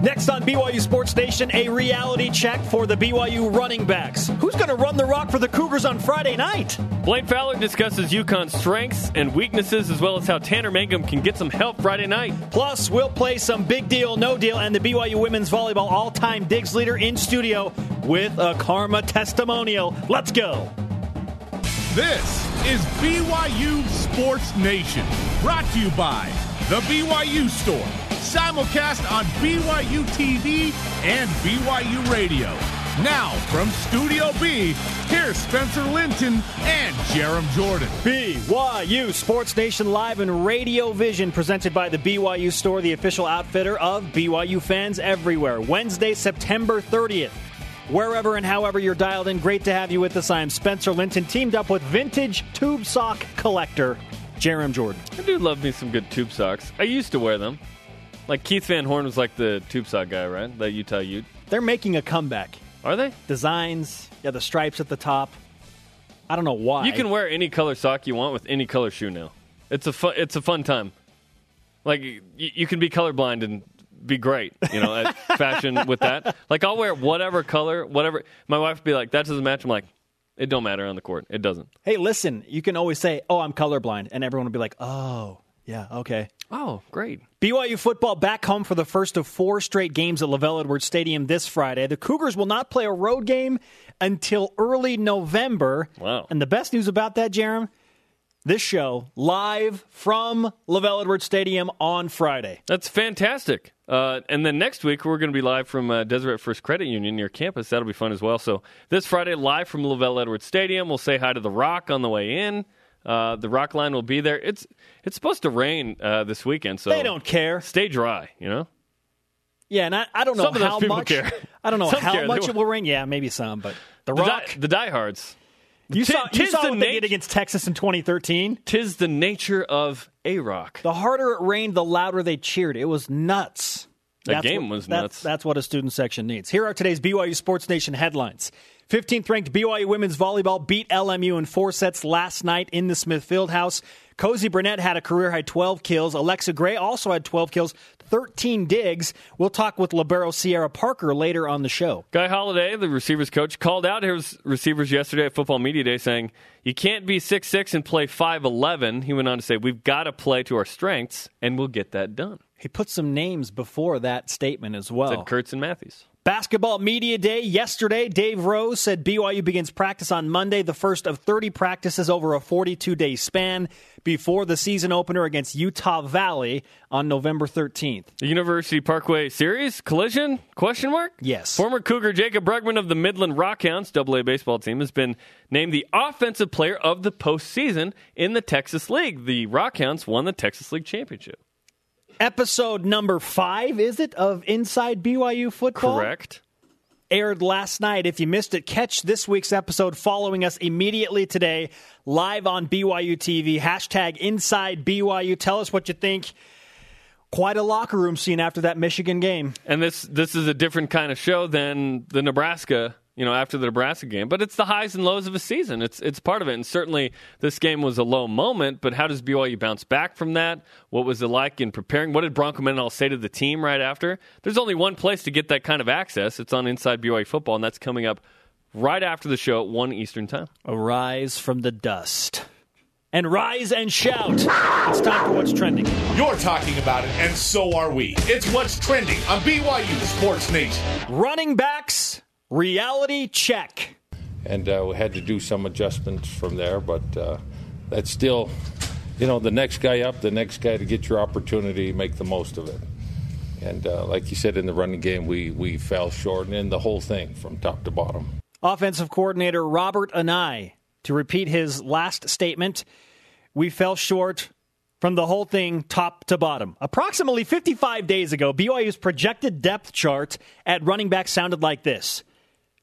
Next on BYU Sports Nation, a reality check for the BYU running backs. Who's going to run the rock for the Cougars on Friday night? Blaine Fowler discusses UConn's strengths and weaknesses, as well as how Tanner Mangum can get some help Friday night. Plus, we'll play some big deal, no deal, and the BYU women's volleyball all time digs leader in studio with a karma testimonial. Let's go. This is BYU Sports Nation, brought to you by The BYU Store simulcast on BYU TV and BYU Radio. Now, from Studio B, here's Spencer Linton and Jarom Jordan. BYU Sports Nation Live and Radio Vision, presented by the BYU Store, the official outfitter of BYU fans everywhere. Wednesday, September 30th. Wherever and however you're dialed in, great to have you with us. I am Spencer Linton, teamed up with vintage tube sock collector Jarom Jordan. I do love me some good tube socks. I used to wear them. Like Keith Van Horn was like the tube sock guy, right? That Utah Ute. They're making a comeback. Are they? Designs, yeah, the stripes at the top. I don't know why. You can wear any color sock you want with any color shoe now. It's a fun, it's a fun time. Like you, you can be colorblind and be great, you know, at fashion with that. Like I'll wear whatever color, whatever. My wife would be like, "That doesn't match." I'm like, "It don't matter on the court. It doesn't." Hey, listen, you can always say, "Oh, I'm colorblind," and everyone will be like, "Oh." Yeah, okay. Oh, great. BYU football back home for the first of four straight games at LaVell Edwards Stadium this Friday. The Cougars will not play a road game until early November. Wow. And the best news about that, Jarom, this show live from LaVell Edwards Stadium on Friday. That's fantastic. Uh, and then next week, we're going to be live from uh, Deseret First Credit Union near campus. That'll be fun as well. So this Friday, live from LaVell Edwards Stadium. We'll say hi to The Rock on the way in. Uh, the rock line will be there. It's it's supposed to rain uh, this weekend, so they don't care. Stay dry, you know. Yeah, and I, I don't know some how much. Care. I don't know some how care. much it will rain. Yeah, maybe some, but the, the rock, di- the diehards. You T- saw, you saw the what nat- they did against Texas in 2013. Tis the nature of a rock. The harder it rained, the louder they cheered. It was nuts. The That's game what- was that's- nuts. That's what a student section needs. Here are today's BYU Sports Nation headlines. 15th ranked BYU women's volleyball beat LMU in four sets last night in the Smith Fieldhouse. Cozy Burnett had a career high 12 kills. Alexa Gray also had 12 kills, 13 digs. We'll talk with Libero Sierra Parker later on the show. Guy Holliday, the receivers coach, called out his receivers yesterday at Football Media Day saying, You can't be six six and play 5'11. He went on to say, We've got to play to our strengths, and we'll get that done. He put some names before that statement as well. Said Kurtz and Mathews. Basketball Media Day yesterday. Dave Rose said BYU begins practice on Monday, the first of 30 practices over a 42 day span before the season opener against Utah Valley on November 13th. The University Parkway Series collision? Question mark? Yes. Former Cougar Jacob Brugman of the Midland Rockhounds AA baseball team has been named the offensive player of the postseason in the Texas League. The Rockhounds won the Texas League championship. Episode number five, is it, of Inside BYU Football? Correct. Aired last night. If you missed it, catch this week's episode following us immediately today, live on BYU TV. Hashtag Inside BYU. Tell us what you think. Quite a locker room scene after that Michigan game. And this this is a different kind of show than the Nebraska, you know, after the Nebraska game. But it's the highs and lows of a season. It's it's part of it. And certainly this game was a low moment, but how does BYU bounce back from that? What was it like in preparing? What did Bronco Mendenhall say to the team right after? There's only one place to get that kind of access. It's on Inside BYU Football, and that's coming up right after the show at 1 Eastern Time. Arise from the dust. And rise and shout. It's time for what's trending. You're talking about it, and so are we. It's what's trending on BYU Sports Nation. Running backs, reality check. and uh, we had to do some adjustments from there. But uh, that's still, you know, the next guy up, the next guy to get your opportunity, make the most of it. And uh, like you said in the running game, we we fell short and in the whole thing from top to bottom. Offensive coordinator Robert Anae to repeat his last statement. We fell short from the whole thing top to bottom. Approximately 55 days ago, BYU's projected depth chart at running back sounded like this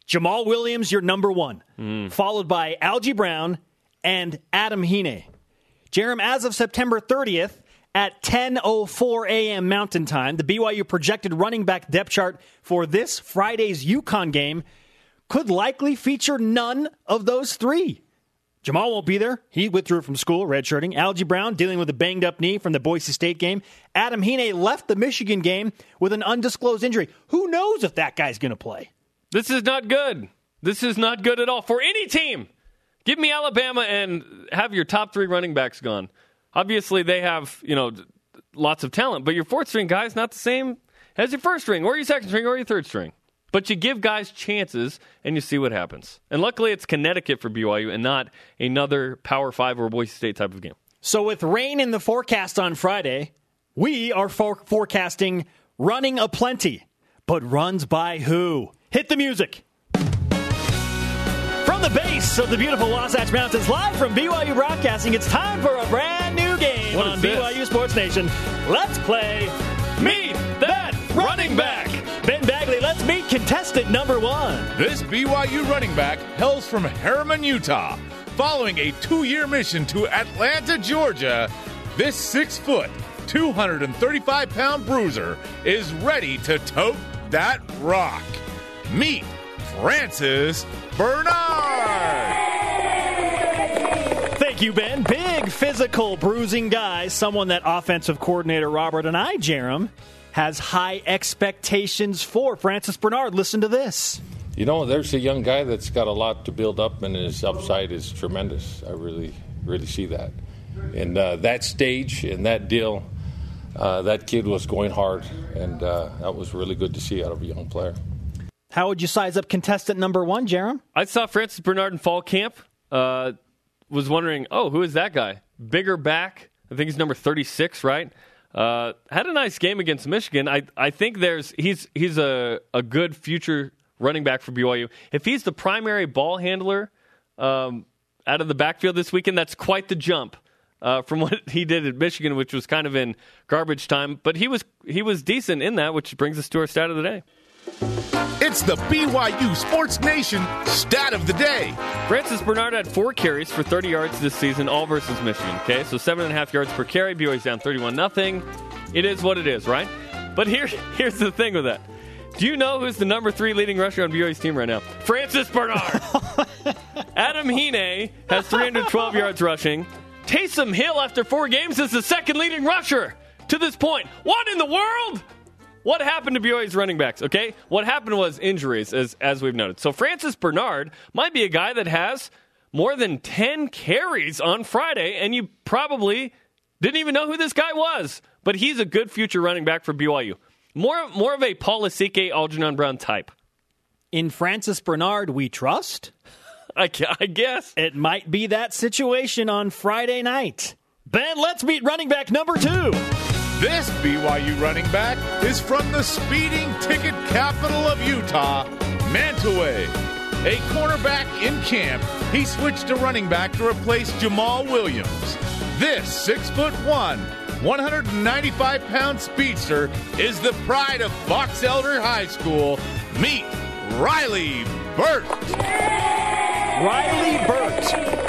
Jamaal Williams, your number one, mm. followed by Algie Brown and Adam Hine. Jarom, as of September 30th, at 10:04 a.m. Mountain Time, the BYU projected running back depth chart for this Friday's UConn game could likely feature none of those three. Jamaal won't be there. He withdrew from school, redshirting. Algie Brown dealing with a banged up knee from the Boise State game. Adam Hine left the Michigan game with an undisclosed injury. Who knows if that guy's going to play? This is not good. This is not good at all for any team. Give me Alabama and have your top three running backs gone. Obviously, they have you know lots of talent, but your fourth string guy is not the same as your first string, or your second string, or your third string. But you give guys chances and you see what happens. And luckily, it's Connecticut for BYU and not another Power Five or Boise State type of game. So, with rain in the forecast on Friday, we are for- forecasting running aplenty. But runs by who? Hit the music. From the base of the beautiful Wasatch Mountains, live from BYU Broadcasting, it's time for a brand new game What on? BYU Sports Nation. Let's play Meet that running back. Ben Bagley, let's meet contestant number one. This BYU running back hails from Herriman, Utah. Following a two year mission to Atlanta, Georgia, this six foot, 235 pound bruiser is ready to tote that rock. Meet Francis Bernard. Thank you, Ben. Big physical bruising guy, someone that offensive coordinator Robert and I, Jarom, has high expectations for. Francis Bernard, listen to this. You know, there's a young guy that's got a lot to build up, and his upside is tremendous. I really, really see that. And uh, that stage and that deal, uh, that kid was going hard, and uh, that was really good to see out of a young player. How would you size up contestant number one, Jarom? I saw Francis Bernard in fall camp. Uh, was wondering, oh, who is that guy? Bigger back. I think he's number 36, right? Uh, had a nice game against Michigan. I, I think there's he's he's a, a good future running back for BYU. If he's the primary ball handler um, out of the backfield this weekend, that's quite the jump uh, from what he did at Michigan, which was kind of in garbage time. But he was he was decent in that, which brings us to our stat of the day. It's the BYU Sports Nation stat of the day. Francis Bernard had four carries for 30 yards this season, all versus Michigan. Okay, so seven and a half yards per carry. BYU's down 31 nothing. It is what it is, right? But here, here's the thing with that. Do you know who's the number three leading rusher on BYU's team right now? Francis Bernard. Adam Hine has 312 yards rushing. Taysom Hill, after four games, is the second leading rusher to this point. What in the world? What happened to BYU's running backs? Okay, what happened was injuries, as as we've noted. So Francis Bernard might be a guy that has more than ten carries on Friday, and you probably didn't even know who this guy was. But he's a good future running back for BYU. More more of a Paul Lasike, Algernon Brown type. In Francis Bernard, we trust. I, I guess. It might be that situation on Friday night. Ben, let's meet running back number two. This BYU running back is from the speeding ticket capital of Utah, Mantua. A cornerback in camp, he switched to running back to replace Jamaal Williams. This six foot one, 195 pound speedster is the pride of Box Elder High School. Meet Riley Burt. Riley Burt,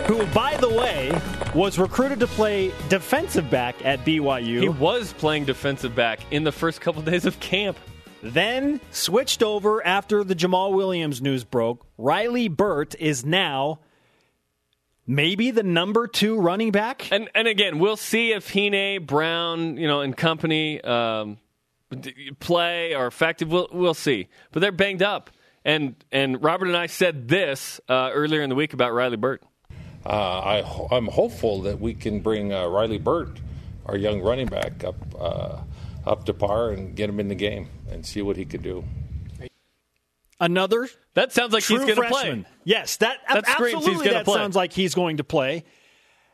who, by the way, was recruited to play defensive back at BYU. He was playing defensive back in the first couple days of camp. then switched over after the Jamaal Williams news broke. Riley Burt is now maybe the number two running back. And and again, we'll see if Hine, Brown, you know, and company um, play are effective. We'll we'll see. But they're banged up. And and Robert Anae said this uh, earlier in the week about Riley Burt. Uh, I, ho- I'm hopeful that we can bring uh, Riley Burt, our young running back, up uh, up to par and get him in the game and see what he could do. Another That sounds like true he's going to freshman. play. Yes, that, That absolutely that play. sounds like he's going to play.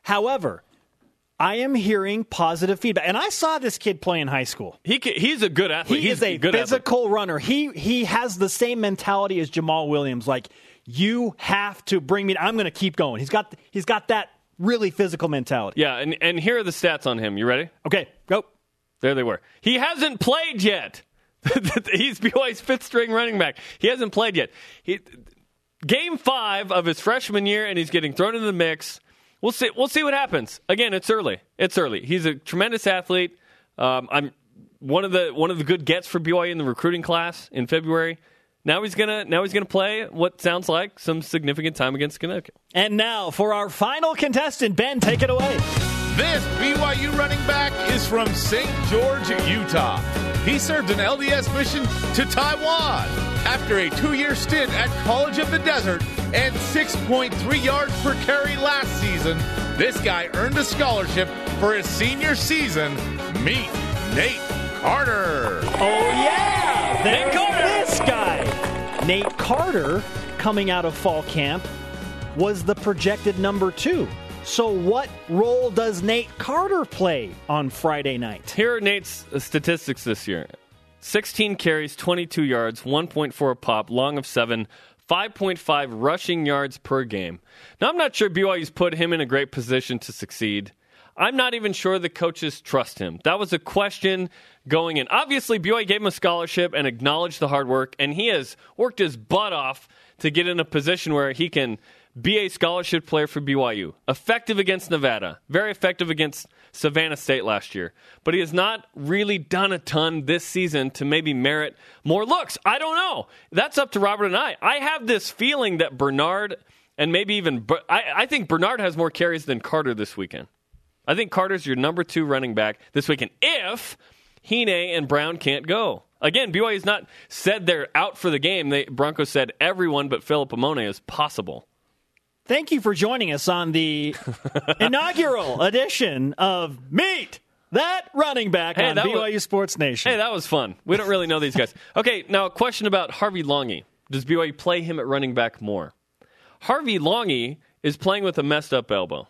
However, I am hearing positive feedback, and I saw this kid play in high school. He ca he's a good athlete. He he's is a good athlete. physical runner. He he has the same mentality as Jamaal Williams. Like you have to bring me. I'm going to keep going. He's got he's got that really physical mentality. Yeah, and and here are the stats on him. You ready? Okay, go. There they were. He hasn't played yet. He's BYU's fifth string running back. He hasn't played yet. He, game five of his freshman year, and he's getting thrown into the mix. We'll see. We'll see what happens. Again, it's early. It's early. He's a tremendous athlete. Um, I'm one of the one of the good gets for BYU in the recruiting class in February. now he's gonna now he's gonna play what sounds like some significant time against Connecticut. And now for our final contestant, Ben, take it away. This BYU running back is from St. George, Utah. He served an LDS mission to Taiwan. After a two year stint at College of the Desert and 6.3 yards per carry last season, this guy earned a scholarship for his senior season. Meet Nate Carter. Oh, yeah! There's Nate Carter. this guy. Nate Carter, coming out of fall camp, was the projected number two. So, what role does Nate Carter play on Friday night? Here are Nate's statistics this year 16 carries, 22 yards, 1.4 pop, long of 7, 5.5 rushing yards per game. Now, I'm not sure BYU's put him in a great position to succeed. I'm not even sure the coaches trust him. That was a question going in. Obviously, BYU gave him a scholarship and acknowledged the hard work, and he has worked his butt off to get in a position where he can be a scholarship player for BYU. Effective against Nevada, very effective against Savannah State last year. But he has not really done a ton this season to maybe merit more looks. I don't know. That's up to Robert Anae. I have this feeling that Bernard and maybe even I, I think Bernard has more carries than Carter this weekend. I think Carter's your number two running back this weekend if Hine and Brown can't go. Again, BYU's not said they're out for the game. They, Broncos said everyone but Philip Amone is possible. Thank you for joining us on the inaugural edition of Meet That Running Back Hey, on that was- BYU Sports Nation. Hey, that was fun. We don't really know these guys. Okay, now a question about Harvey Langi. Does BYU play him at running back more? Harvey Langi is playing with a messed up elbow.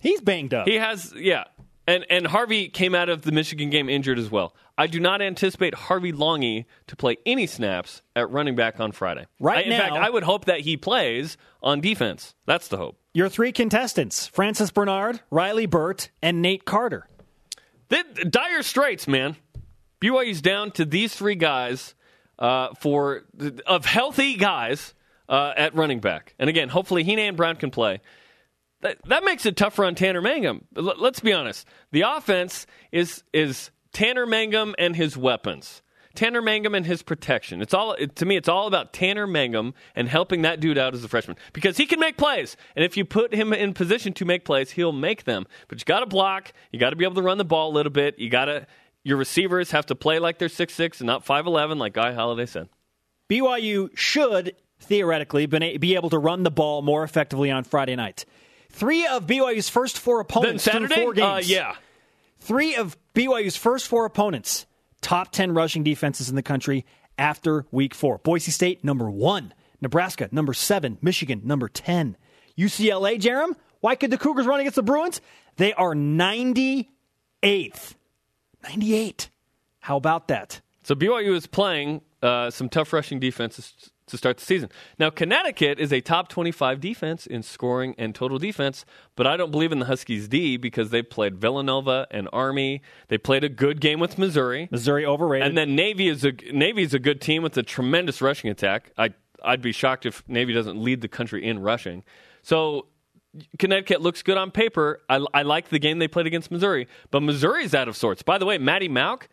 He's banged up. He has, yeah. And, and Harvey came out of the Michigan game injured as well. I do not anticipate Harvey Langi to play any snaps at running back on Friday. Right I- in now- fact, I would hope that he plays on defense. That's the hope. Your three contestants Francis Bernard, Riley Burt, and Nate Carter. The, dire straits, man. BYU's down to these three guys uh, for of healthy guys uh, at running back. And again, hopefully Hine and Brown can play. That, that makes it tougher on Tanner Mangum. Let's be honest. The offense is is Tanner Mangum and his weapons. Tanner Mangum and his protection. It's all it, to me. It's all about Tanner Mangum and helping that dude out as a freshman because he can make plays. And if you put him in position to make plays, he'll make them. But you got to block. You got to be able to run the ball a little bit. You got to. Your receivers have to play like they're six six and not five eleven, like Guy Holliday said. BYU should theoretically be able to run the ball more effectively on Friday night. Three of BYU's first four Then opponents through Saturday, four uh, games. yeah. Three of BYU's first four opponents, top 10 rushing defenses in the country after week four. Boise State, number one. Nebraska, number seven. Michigan, number 10. UCLA, Jarom, why could the Cougars run against the Bruins? They are 98th. 98. How about that? So BYU is playing uh, some tough rushing defenses to start the season. Now, Connecticut is a top 25 defense in scoring and total defense, but I don't believe in the Huskies D because they played Villanova and Army. They played a good game with Missouri. Missouri overrated. And then Navy is a Navy is a good team with a tremendous rushing attack. I I'd be shocked if Navy doesn't lead the country in rushing. So Connecticut looks good on paper. I, I like the game they played against Missouri, but Missouri's out of sorts. By the way, Matty Mauk uh,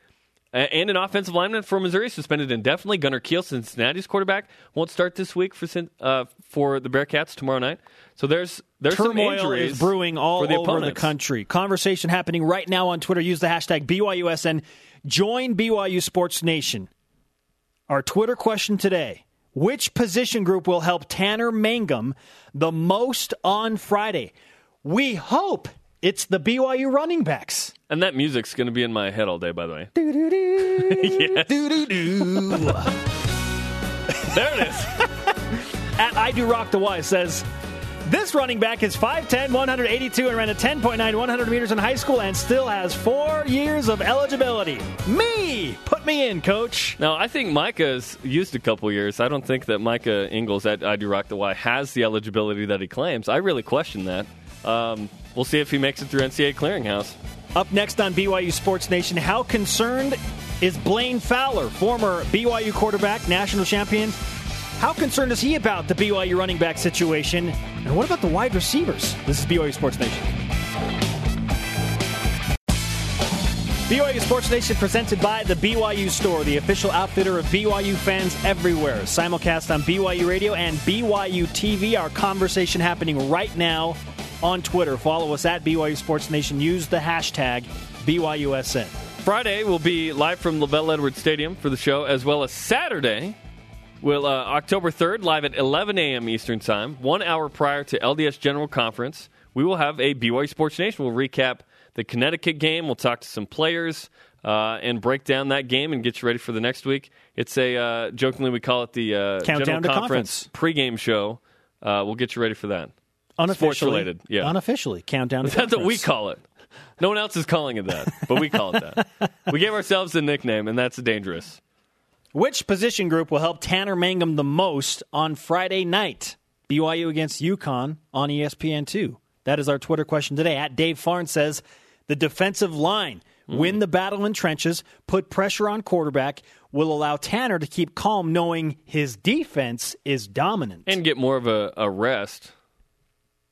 and an offensive lineman for Missouri suspended indefinitely. Gunner Kiel, Cincinnati's quarterback, won't start this week for uh, for the Bearcats tomorrow night. So there's there's some Turmoil injuries is brewing all the over the country. Conversation happening right now on Twitter. Use the hashtag BYUSN. Join BYU Sports Nation. Our Twitter question today Which position group will help Tanner Mangum the most on Friday? We hope it's the BYU running backs. And that music's going to be in my head all day. By the way, Yes. there it is. At I Do Rock the Y says, this running back is 5'10, 182, and ran a 10.9 100 meters in high school and still has four years of eligibility. Me! Put me in, coach. Now, I think Micah's used a couple years. I don't think that Micah Ingles at I Do Rock the Y has the eligibility that he claims. I really question that. Um, we'll see if he makes it through NCAA clearinghouse. Up next on BYU Sports Nation, how concerned is Blaine Fowler, former BYU quarterback, national champion? How concerned is he about the BYU running back situation? And what about the wide receivers? This is BYU Sports Nation. BYU Sports Nation presented by the BYU Store, the official outfitter of BYU fans everywhere. Simulcast on BYU Radio and BYU TV. Our conversation happening right now on Twitter. Follow us at BYU Sports Nation. Use the hashtag BYUSN. Friday will be live from LaVell Edwards Stadium for the show, as well as Saturday, will uh, October 3rd, live at 11 a.m. Eastern Time, one hour prior to LDS General Conference. We will have a BYU Sports Nation. We'll recap the Connecticut game. We'll talk to some players uh, and break down that game and get you ready for the next week. It's a uh, jokingly we call it the uh, General to Conference, pregame show. Uh, we'll get you ready for that. Unofficially, Sports related, yeah. Unofficially, countdown. That's what we call it. No one else is calling it that, but we call it that. we gave ourselves a nickname, and that's dangerous. Which position group will help Tanner Mangum the most on Friday night? BYU against UConn on E ESPN2. That is our Twitter question today. At Dave Farn says the defensive line hmm. win the battle in trenches, put pressure on quarterback, will allow Tanner to keep calm, knowing his defense is dominant. and get more of a, a rest.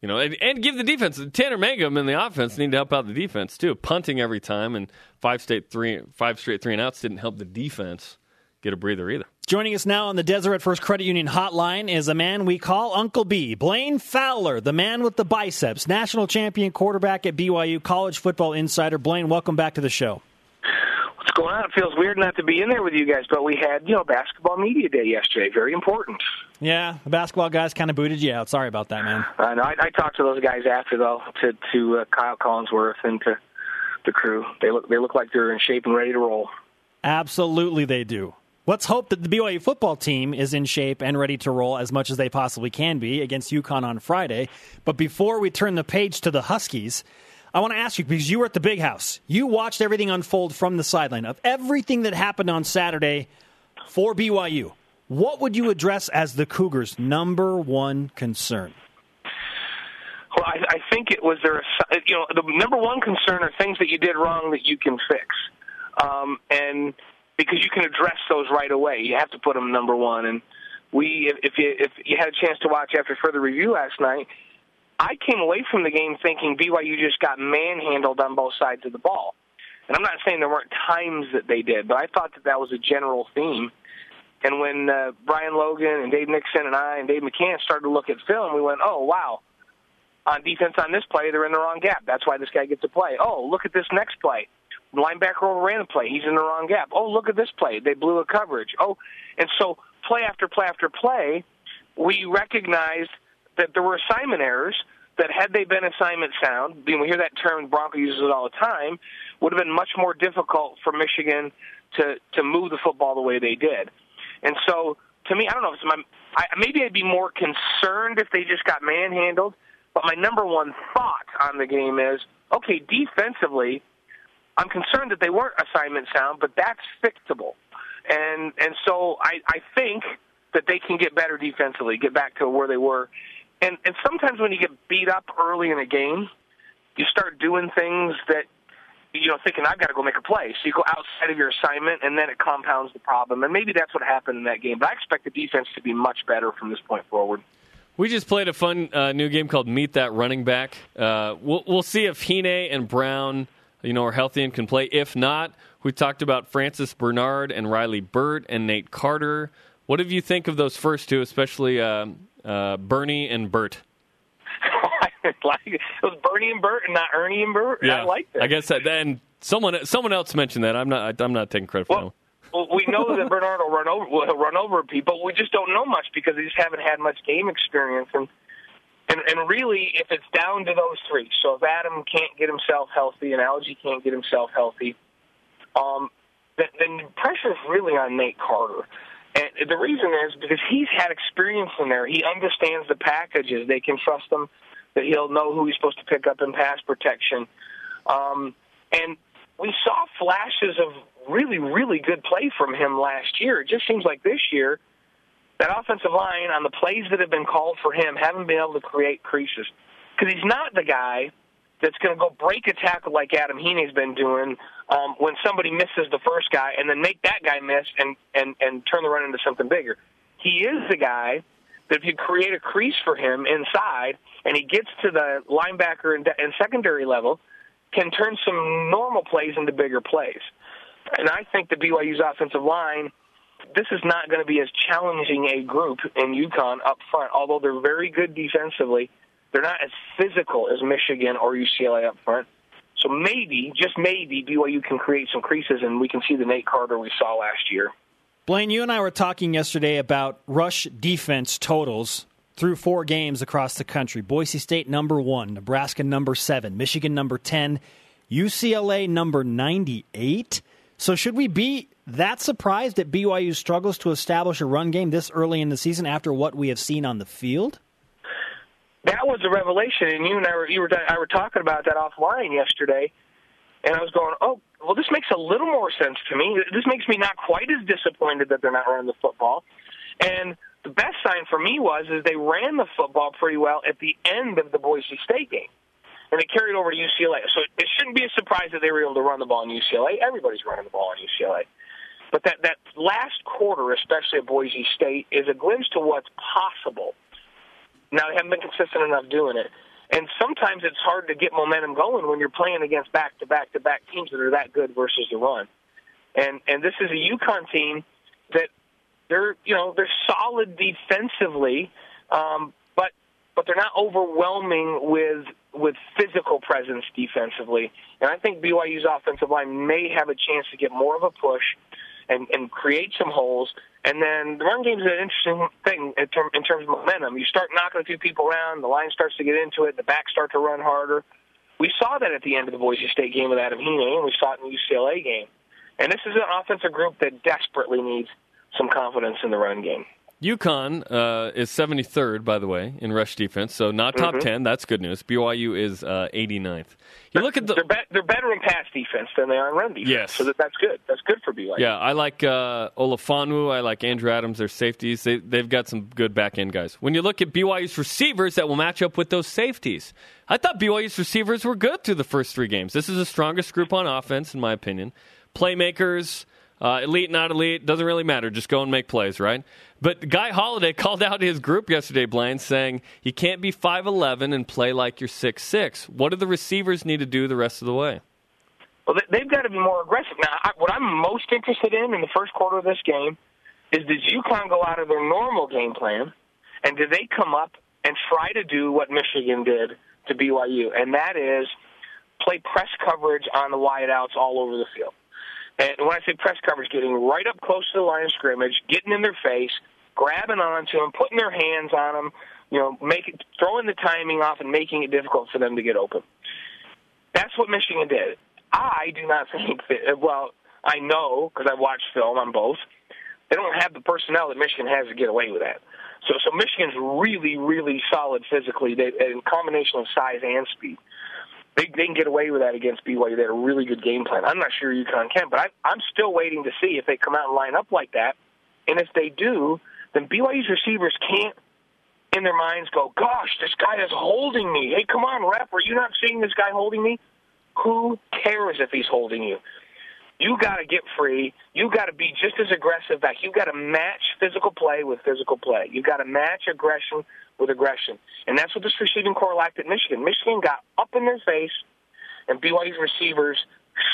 You know, and, and give the defense Tanner Mangum and the offense need to help out the defense too. Punting every time and five straight three five straight three and outs didn't help the defense get a breather either. Joining us now on the Deseret First Credit Union hotline is a man we call Uncle B, Blaine Fowler, the man with the biceps, national champion quarterback at BYU, college football insider. Blaine, welcome back to the show. What's going on? It feels weird not to be in there with you guys, but we had, you know, basketball media day yesterday. Very important. Yeah, the basketball guys kind of booted you out. Sorry about that, man. I know. I, I talked to those guys after though, to to uh, Kyle Collinsworth and to the crew. They look they look like they're in shape and ready to roll. Absolutely, they do. Let's hope that the BYU football team is in shape and ready to roll as much as they possibly can be against UConn on Friday. But before we turn the page to the Huskies, I want to ask you because you were at the big house. You watched everything unfold from the sideline of everything that happened on Saturday for BYU. What would you address as the Cougars' number one concern? Well, I, I think it was there. You know, the number one concern are things that you did wrong that you can fix, um, and because you can address those right away, you have to put them number one. And we, if you if you had a chance to watch after further review last night, I came away from the game thinking BYU just got manhandled on both sides of the ball. And I'm not saying there weren't times that they did, but I thought that that was a general theme. And when uh, Brian Logan and Dave Nixon and I and Dave McCann started to look at film, we went, "Oh wow." On defense on this play, they're in the wrong gap. That's why this guy gets a play. Oh, look at this next play. Linebacker overran the play. He's in the wrong gap. Oh, look at this play. They blew a coverage. Oh, and so play after play after play, we recognized that there were assignment errors that had they been assignment sound, we hear that term, Bronco uses it all the time, would have been much more difficult for Michigan to, to move the football the way they did. And so, to me, I don't know if it's my, I, maybe I'd be more concerned if they just got manhandled, but my number one thought on the game is, okay, defensively, I'm concerned that they weren't assignment sound, but that's fixable. And and so I, I think that they can get better defensively, get back to where they were. And and sometimes when you get beat up early in a game, you start doing things that you know, thinking I've got to go make a play. So you go outside of your assignment, and then it compounds the problem. And maybe that's what happened in that game. But I expect the defense to be much better from this point forward. We just played a fun uh, new game called Meet That Running Back. Uh, we'll, we'll see if Hine and Brown, you know, are healthy and can play. If not, we talked about Francis Bernard and Riley Burt and Nate Carter. What do you think of those first two, especially uh, uh, Bernie and Burt? like it was Bernie and Burt and not Ernie and Burt. I like that. I guess that. And someone someone else mentioned that. I'm not. I'm not taking credit for Well, well, we know that Bernard will run over will run over people. We just don't know much because they just haven't had much game experience. And and and really, if it's down to those three, so if Adam can't get himself healthy and Algie can't get himself healthy, um, then, then the pressure is really on Nate Carter. And the reason is because he's had experience in there. He understands the packages. They can trust him that he'll know who he's supposed to pick up in pass protection. Um, and we saw flashes of really, really good play from him last year. It just seems like this year, that offensive line on the plays that have been called for him haven't been able to create creases. Because he's not the guy that's going to go break a tackle like Adam Hine's been doing um, when somebody misses the first guy and then make that guy miss and, and, and turn the run into something bigger. He is the guy that if you create a crease for him inside and he gets to the linebacker and, and secondary level, can turn some normal plays into bigger plays. And I think the BYU's offensive line, this is not going to be as challenging a group in UConn up front. Although they're very good defensively, they're not as physical as Michigan or UCLA up front. So maybe, just maybe, BYU can create some creases and we can see the Nate Carter we saw last year. Blaine, you and I were talking yesterday about rush defense totals through four games across the country. Boise State number one, Nebraska number seven, Michigan number 10, UCLA number 98. So should we be that surprised that BYU struggles to establish a run game this early in the season after what we have seen on the field? That was a revelation, and you and I were you were I were talking about that offline yesterday, and I was going, oh, well, this makes a little more sense to me. This makes me not quite as disappointed that they're not running the football, and the best sign for me was is they ran the football pretty well at the end of the Boise State game. And it carried over to UCLA. So it shouldn't be a surprise that they were able to run the ball in UCLA. Everybody's running the ball in UCLA. But that, that last quarter, especially at Boise State, is a glimpse to what's possible. Now, they haven't been consistent enough doing it. And sometimes it's hard to get momentum going when you're playing against back to back to back teams that are that good versus the run. And and this is a UConn team that they're you know they're solid defensively, um, but but they're not overwhelming with with physical presence defensively. And I think BYU's offensive line may have a chance to get more of a push and, and create some holes. And then the run game is an interesting thing in, term, in terms of momentum. You start knocking a few people around, the line starts to get into it, the backs start to run harder. We saw that at the end of the Boise State game with Adam Hine, and we saw it in the UCLA game. And this is an offensive group that desperately needs some confidence in the run game. UConn uh, is 73rd, by the way, in rush defense, so not top mm-hmm. 10. That's good news. BYU is uh, 89th. You look at the they're, be- they're, better in pass defense than they are in run defense. Yes, so that, that's good. That's good for BYU. Yeah, I like uh, Olefanu. I like Andrew Adams. Their safeties. They they've got some good back end guys. When you look at BYU's receivers, that will match up with those safeties. I thought BYU's receivers were good through the first three games. This is the strongest group on offense, in my opinion. Playmakers. Uh, elite, not elite, doesn't really matter. Just go and make plays, right? But Guy Holliday called out his group yesterday, Blaine, saying you can't be 5'11 and play like you're 6'6. What do the receivers need to do the rest of the way? Well, they've got to be more aggressive. Now, what I'm most interested in in the first quarter of this game is does UConn go out of their normal game plan, and do they come up and try to do what Michigan did to BYU, and that is play press coverage on the wideouts all over the field. And when I say press coverage, getting right up close to the line of scrimmage, getting in their face, grabbing onto them, putting their hands on them, you know, making throwing the timing off and making it difficult for them to get open. That's what Michigan did. I do not think that. Well, I know because I've watched film on both. They don't have the personnel that Michigan has to get away with that. So, so Michigan's really, really solid physically, they, in combination of size and speed they, they can get away with that against BYU. They had a really good game plan. I'm not sure UConn can, but I, I'm still waiting to see if they come out and line up like that. And if they do, then BYU's receivers can't, in their minds, go, "Gosh, this guy is holding me. Hey, come on, ref, are you not seeing this guy holding me?" Who cares if he's holding you? You got to get free. You got to be just as aggressive back. You got to match physical play with physical play. You got to match aggression with aggression. And that's what this receiving corps lacked at Michigan. Michigan got up in their face, and BYU's receivers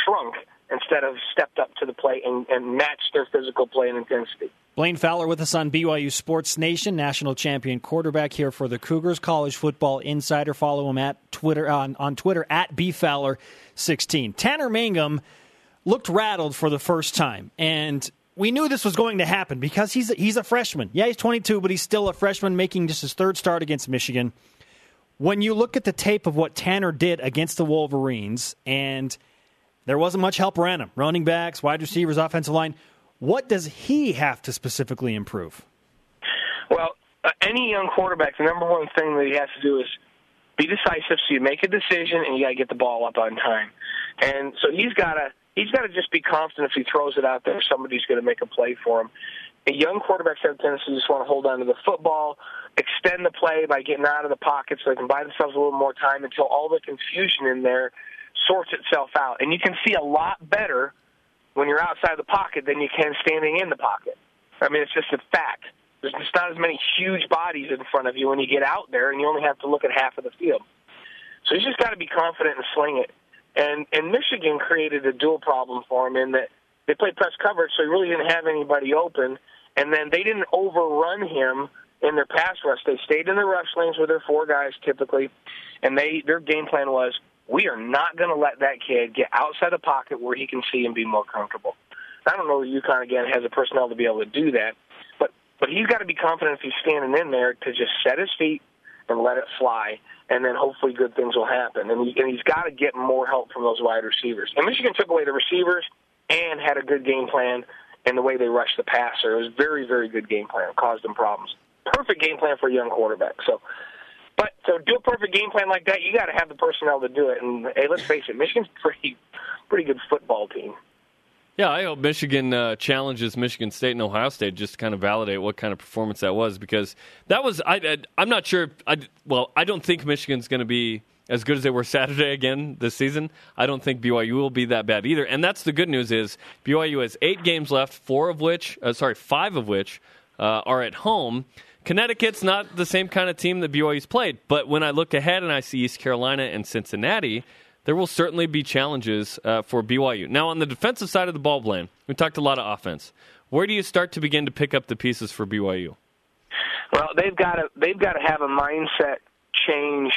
shrunk instead of stepped up to the plate and, and matched their physical play and intensity. Blaine Fowler with us on BYU Sports Nation, national champion quarterback here for the Cougars, college football insider. Follow him at Twitter uh, on, on Twitter at bfowler16. Tanner Mangum looked rattled for the first time, and we knew this was going to happen because he's a, he's a freshman. Yeah, he's 22, but he's still a freshman making just his third start against Michigan. When you look at the tape of what Tanner did against the Wolverines, and there wasn't much help around him running backs, wide receivers, offensive line what does he have to specifically improve? Well, uh, any young quarterback, the number one thing that he has to do is be decisive. So you make a decision, and you got to get the ball up on time. And so he's got to he's got to just be confident if he throws it out there, somebody's going to make a play for him. A young quarterbacks have a tendency to just want to hold on to the football, extend the play by getting out of the pocket so they can buy themselves a little more time until all the confusion in there sorts itself out. And you can see a lot better when you're outside the pocket than you can standing in the pocket. I mean, it's just a fact. There's just not as many huge bodies in front of you when you get out there, and you only have to look at half of the field. So you just got to be confident and sling it. And and Michigan created a dual problem for him in that they played press coverage, so he really didn't have anybody open. And then they didn't overrun him in their pass rush. They stayed in the rush lanes with their four guys typically, and they their game plan was we are not going to let that kid get outside the pocket where he can see and be more comfortable. I don't know that UConn again has the personnel to be able to do that, but but he's got to be confident if he's standing in there to just set his feet and let it fly, and then hopefully good things will happen. And, he, and he's got to get more help from those wide receivers. And Michigan took away the receivers and had a good game plan in the way they rushed the passer. It was very very good game plan. It caused them problems. Perfect game plan for a young quarterback. So. But to do a perfect game plan like that, you got to have the personnel to do it. And hey, let's face it, Michigan's pretty, pretty good football team. Yeah, I hope Michigan uh, challenges Michigan State and Ohio State just to kind of validate what kind of performance that was because that was I, I am not sure I well I don't think Michigan's going to be as good as they were Saturday again this season. I don't think BYU will be that bad either. And that's the good news is BYU has 8 games left, 4 of which uh, sorry, 5 of which uh, are at home. Connecticut's not the same kind of team that BYU's played, but when I look ahead and I see East Carolina and Cincinnati, there will certainly be challenges uh, for BYU. Now, on the defensive side of the ball, Blaine, we talked a lot of offense. Where do you start to begin to pick up the pieces for BYU? Well, they've got to they've got to have a mindset change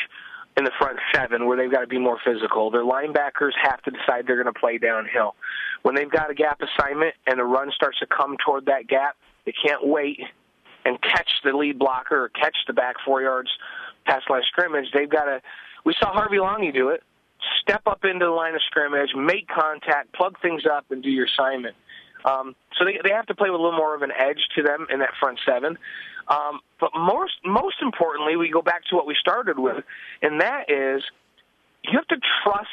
in the front seven where they've got to be more physical. Their linebackers have to decide they're going to play downhill. When they've got a gap assignment and the run starts to come toward that gap, they can't wait and catch the lead blocker or catch the back four yards past line scrimmage. They've got to. We saw Harvey Langi do it step up into the line of scrimmage, make contact, plug things up, and do your assignment. Um, so they they have to play with a little more of an edge to them in that front seven. Um, but most most importantly, we go back to what we started with, and that is you have to trust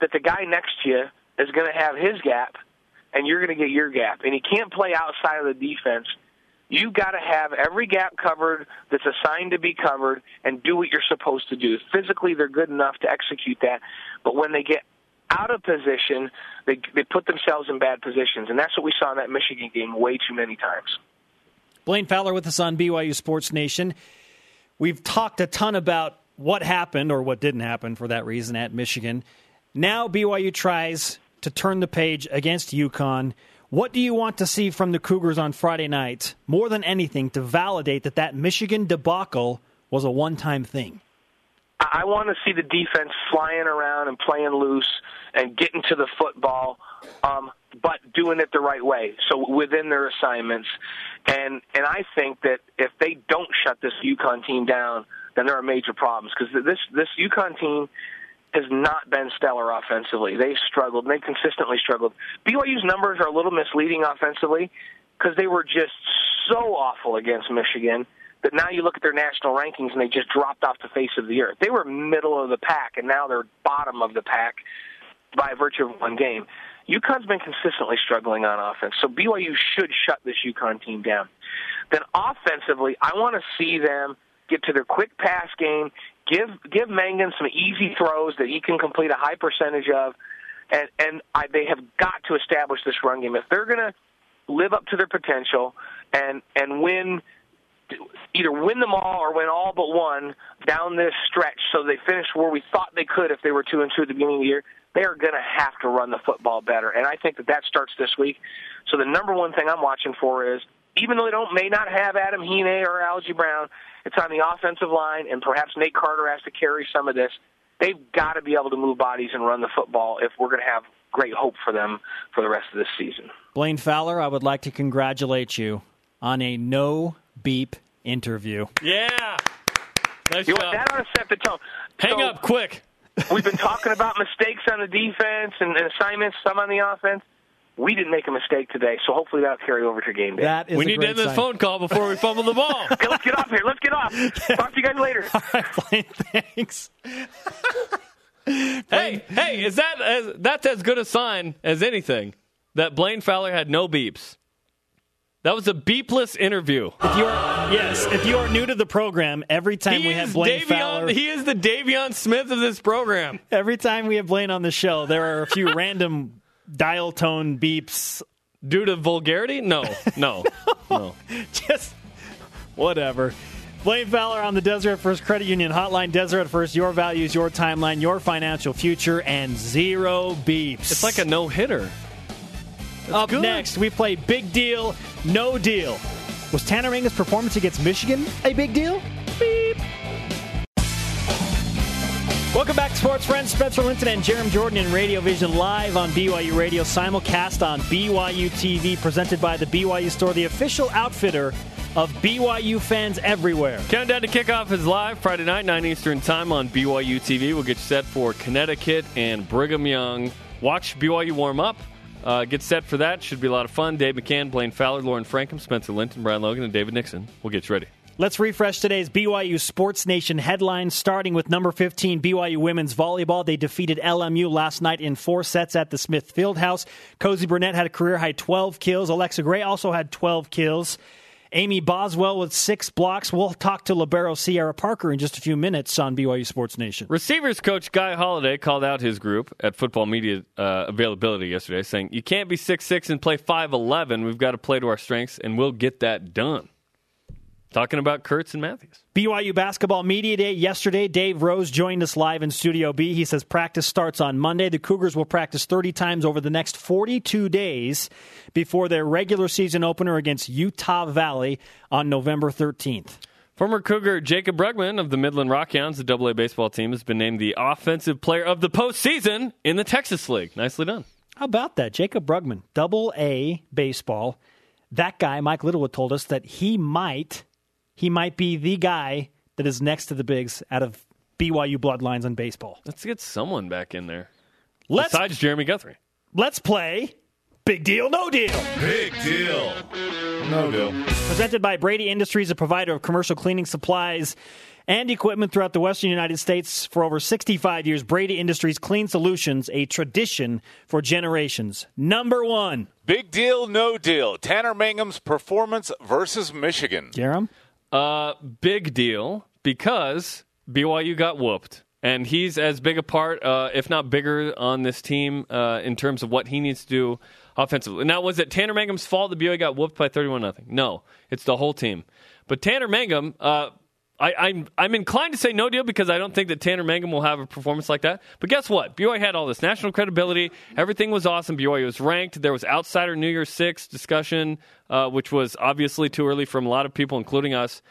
that the guy next to you is going to have his gap, and you're going to get your gap, and he can't play outside of the defense You've got to have every gap covered that's assigned to be covered and do what you're supposed to do. Physically, they're good enough to execute that, but when they get out of position, they they put themselves in bad positions, and that's what we saw in that Michigan game way too many times. Blaine Fowler with us on BYU Sports Nation. We've talked a ton about what happened or what didn't happen for that reason at Michigan. Now BYU tries to turn the page against UConn. What do you want to see from the Cougars on Friday night, more than anything, to validate that that Michigan debacle was a one time thing? I want to see the defense flying around and playing loose and getting to the football, um, but doing it the right way. So within their assignments, and and I think that if they don't shut this UConn team down, then there are major problems because this this UConn team has not been stellar offensively. They've struggled. They've consistently struggled. BYU's numbers are a little misleading offensively because they were just so awful against Michigan that now you look at their national rankings and they just dropped off the face of the earth. They were middle of the pack and now they're bottom of the pack by virtue of one game. UConn's been consistently struggling on offense, so BYU should shut this UConn team down. Then offensively, I want to see them get to their quick pass game, give give Mangum some easy throws that he can complete a high percentage of, and and I, they have got to establish this run game. If they're going to live up to their potential and and win either win them all or win all but one down this stretch so they finish where we thought they could if they were two and two at the beginning of the year they are going to have to run the football better. And i think that that starts this week. So the number one thing i'm watching for is even though they don't may not have adam hine or algie brown it's on the offensive line, and perhaps Nate Carter has to carry some of this. They've got to be able to move bodies and run the football if we're going to have great hope for them for the rest of this season. Blaine Fowler, I would like to congratulate you on a no beep interview. Yeah. Nice you know, that ought to set the tone. Hang so, up quick. we've been talking about mistakes on the defense and, and assignments, some on the offense we didn't make a mistake today, so hopefully that'll carry over to game day. That is we need to end this phone call before we fumble the ball. okay, let's get off here. Let's get off. Talk to you guys later. All right, Blaine, thanks. hey, hey, is that as, that's as good a sign as anything that Blaine Fowler had no beeps. That was a beepless interview. If you're yes, if you are new to the program, every time he we have Blaine Davion, Fowler, he is the Davion Smith of this program. Every time we have Blaine on the show, there are a few random dial tone beeps due to vulgarity? No, no, no. Just whatever. Blaine Fowler on the Deseret First Credit Union Hotline. Deseret First, your values, your timeline, your financial future, and zero beeps. It's like a no hitter. Up good. next, we play Big Deal, No Deal. Was Tanner Mangum's performance against Michigan a big deal? Beep. Welcome back, sports friends. Spencer Linton and Jarom Jordan in Radio Vision live on BYU Radio, simulcast on BYU TV, presented by the BYU Store, the official outfitter of BYU fans everywhere. Countdown to kickoff is live Friday night, 9 Eastern Time on BYU TV. We'll get you set for Connecticut and Brigham Young. Watch BYU warm up. Uh, get set for that. Should be a lot of fun. Dave McCann, Blaine Fowler, Lauren Frankham, Spencer Linton, Brian Logan, and David Nixon. We'll get you ready. Let's refresh today's BYU Sports Nation headlines, starting with number 15, BYU women's volleyball. They defeated LMU last night in four sets at the Smith Fieldhouse. Cozy Burnett had a career high 12 kills. Alexa Gray also had 12 kills. Amy Boswell with six blocks. We'll talk to Libero Sierra Parker in just a few minutes on BYU Sports Nation. Receivers coach Guy Holliday called out his group at football media uh, availability yesterday, saying, You can't be six six and play 5'11. We've got to play to our strengths, and we'll get that done. Talking about Kurtz and Mathews. BYU basketball media day yesterday. Dave Rose joined us live in Studio B. He says practice starts on Monday. The Cougars will practice 30 times over the next 42 days before their regular season opener against Utah Valley on November 13th. Former Cougar Jacob Brugman of the Midland Rockhounds, the AA baseball team, has been named the offensive player of the postseason in the Texas League. Nicely done. How about that? Jacob Brugman, double A baseball. That guy, Mike Littlewood, told us that he might he might be the guy that is next to the bigs out of BYU bloodlines in baseball. Let's get someone back in there. Let's Besides Jeremy Guthrie. let's play Big Deal No Deal. Big deal. No deal. Presented by Brady Industries, a provider of commercial cleaning supplies and equipment throughout the western United States for over 65 years. Brady Industries Clean Solutions, a tradition for generations. Number 1, Big deal, no deal. Tanner Mangum's performance versus Michigan. Jerem. Uh, big deal because BYU got whooped. And he's as big a part, uh, if not bigger, on this team uh, in terms of what he needs to do offensively. Now, was it Tanner Mangum's fault that BYU got whooped by 31 nothing? No, it's the whole team. But Tanner Mangum, I, I'm, I'm inclined to say no deal because I don't think that Tanner Mangum will have a performance like that. But guess what? BYU had all this national credibility. Everything was awesome. BYU was ranked. There was outsider New Year's Six discussion, uh, which was obviously too early from a lot of people, including us.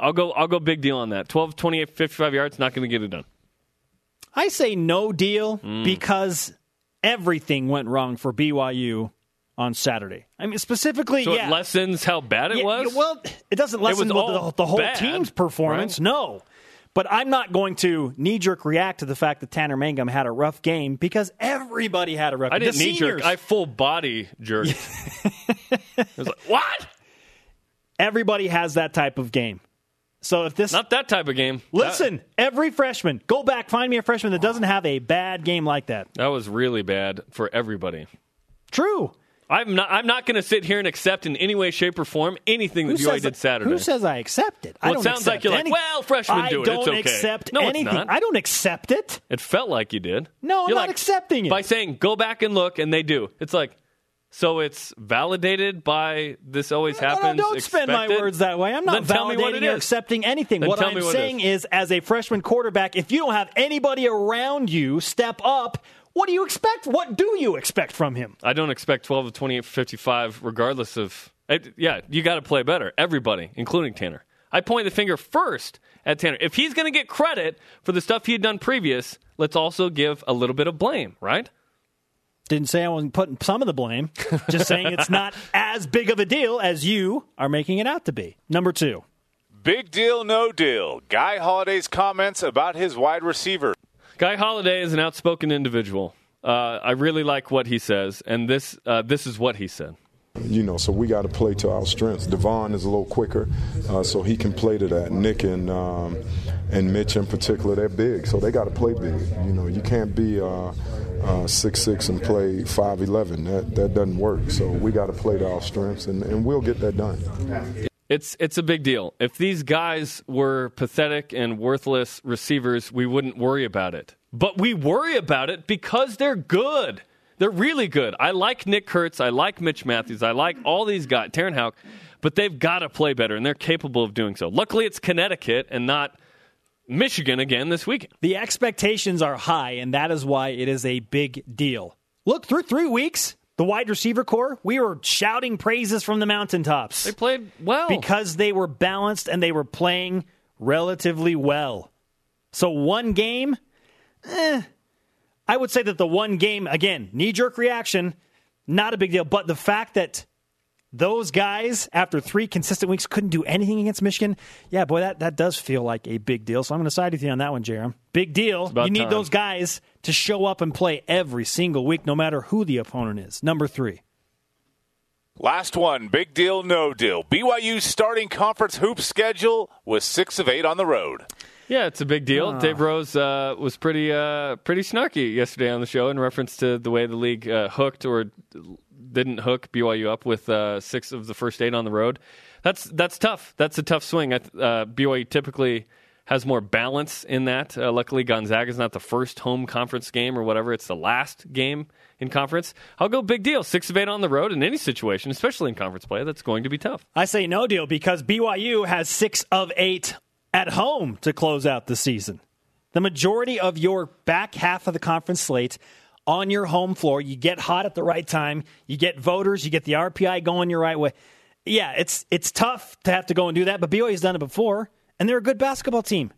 I'll go. I'll go big deal on that. 12, 28, 55 yards, not going to get it done. I say no deal because everything went wrong for BYU on Saturday. I mean, specifically, So yeah. it lessens how bad it Yeah, was. Well, it doesn't lessen was the, the, whole bad, team's performance. right? No. But I'm not going to knee jerk react to the fact that Tanner Mangum had a rough game because everybody had a rough I game. didn't knee jerk. I full body jerked. I was like, what? Everybody has that type of game. So if this. Not that type of game. listen, every freshman, go back, find me a freshman that doesn't have a bad game like that. That, that was really bad for everybody. True. I'm not. I'm not going to sit here and accept in any way, shape, or form anything that Who says, did Saturday. who says I accept it? I Well, it don't sounds like you're like, well, freshmen I do it. don't It's okay. accept No, anything. I don't accept it. It felt like you did. No, I'm You're not like, accepting it. By saying go back and look, and they do. It's like, so it's validated by this always No, no, happens. don't spend my words that way. I'm not Then tell me what validating it or is. accepting anything. Then what I'm what it saying is, as a freshman quarterback, if you don't have anybody around you step up, what do you expect? What do you expect from him? I don't expect 12 of 28 for 55, regardless of. It, yeah, you got to play better. Everybody, including Tanner. I point the finger first at Tanner. If he's going to get credit for the stuff he had done previous, let's also give a little bit of blame, right? Didn't say I wasn't putting some of the blame. Just saying it's not as big of a deal as you are making it out to be. Number two. Big deal, no deal. Guy Holliday's comments about his wide receiver. Guy Holliday is an outspoken individual. Uh, I really like what he says, and this uh, this is what he said. You know, so we got to play to our strengths. Devon is a little quicker, uh, so he can play to that. Nick and um, and Mitch in particular, they're big, so they got to play big. You know, you can't be uh, uh, six six and play five eleven. That that doesn't work. So we got to play to our strengths, and, and we'll get that done. It's it's a big deal. If these guys were pathetic and worthless receivers, we wouldn't worry about it. But we worry about it because they're good. They're really good. I like Nick Kurtz. I like Mitch Mathews. I like all these guys, Terenn Houk, but they've got to play better, and they're capable of doing so. Luckily, it's Connecticut and not Michigan again this weekend. The expectations are high, and that is why it is a big deal. Look, through three weeks, the wide receiver core, we were shouting praises from the mountaintops. They played well. Because they were balanced and they were playing relatively well. So one game, eh, I would say that the one game, again, knee jerk reaction, not a big deal. But the fact that those guys, after three consistent weeks, couldn't do anything against Michigan, yeah, boy, that, that does feel like a big deal. So I'm going to side with you on that one, Jerem. Big deal. You need time. those guys to show up and play every single week, no matter who the opponent is. Number three. Last one, big deal, no deal. BYU starting conference hoop schedule was six of eight on the road. Yeah, it's a big deal. Dave Rose uh, was pretty uh, pretty snarky yesterday on the show in reference to the way the league uh, hooked or didn't hook BYU up with uh, six of the first eight on the road. That's that's tough. That's a tough swing. Uh, BYU typically has more balance in that. Uh, luckily, Gonzaga is not the first home conference game or whatever. It's the last game in conference. I'll go big deal. Six of eight on the road in any situation, especially in conference play. That's going to be tough. I say no deal because BYU has six of eight at home to close out the season. The majority of your back half of the conference slate on your home floor, you get hot at the right time, you get voters, you get the RPI going your right way. Yeah, it's it's tough to have to go and do that, but BYU's done it before, and they're a good basketball team.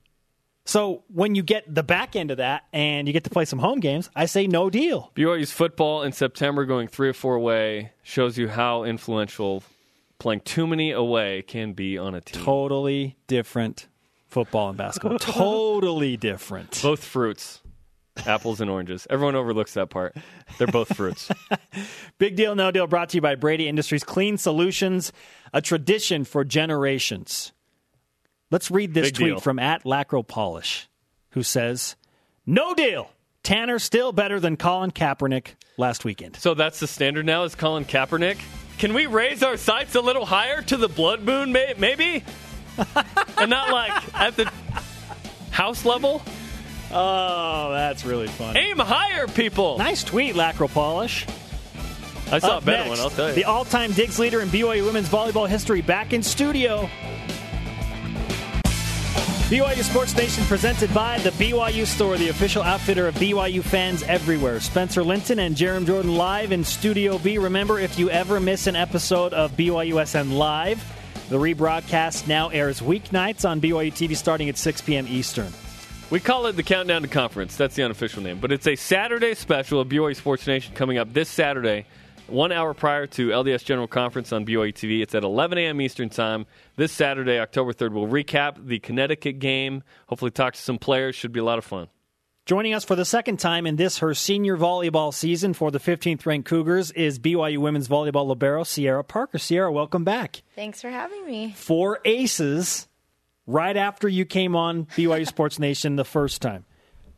So when you get the back end of that and you get to play some home games, I say no deal. BYU's football in September going three or four away shows you how influential playing too many away can be on a team. Totally different football and basketball. totally different. Both fruits, apples and oranges. Everyone overlooks that part. They're both fruits. Big Deal No Deal brought to you by Brady Industries Clean Solutions, a tradition for generations. Let's read this Big tweet deal. from at Lacro Polish, who says, No deal. Tanner still better than Colin Kaepernick last weekend. so that's the standard now is Colin Kaepernick. Can we raise our sights a little higher to the blood moon, may- maybe? and not like at the house level? Oh, that's really funny. Aim higher, people. Nice tweet, Lacro Polish. I saw Up a better next, one, I'll tell you. The all time digs leader in BYU women's volleyball history back in studio. BYU Sports Nation presented by the BYU Store, the official outfitter of BYU fans everywhere. Spencer Linton and Jerem Jordan live in Studio B. Remember, if you ever miss an episode of BYUSN Live, the rebroadcast now airs weeknights on BYU TV starting at 6 p.m. Eastern. We call it the Countdown to Conference. That's the unofficial name. But it's a Saturday special of BYU Sports Nation coming up this Saturday, one hour prior to LDS General Conference on BYU TV. It's at 11 a.m. Eastern Time. This Saturday, October 3rd, we'll recap the Connecticut game, hopefully talk to some players. Should be a lot of fun. Joining us for the second time in this her senior volleyball season for the 15th ranked Cougars is BYU women's volleyball libero Sierra Parker. Sierra, welcome back. Thanks for having me. Four aces right after you came on BYU Sports Nation the first time.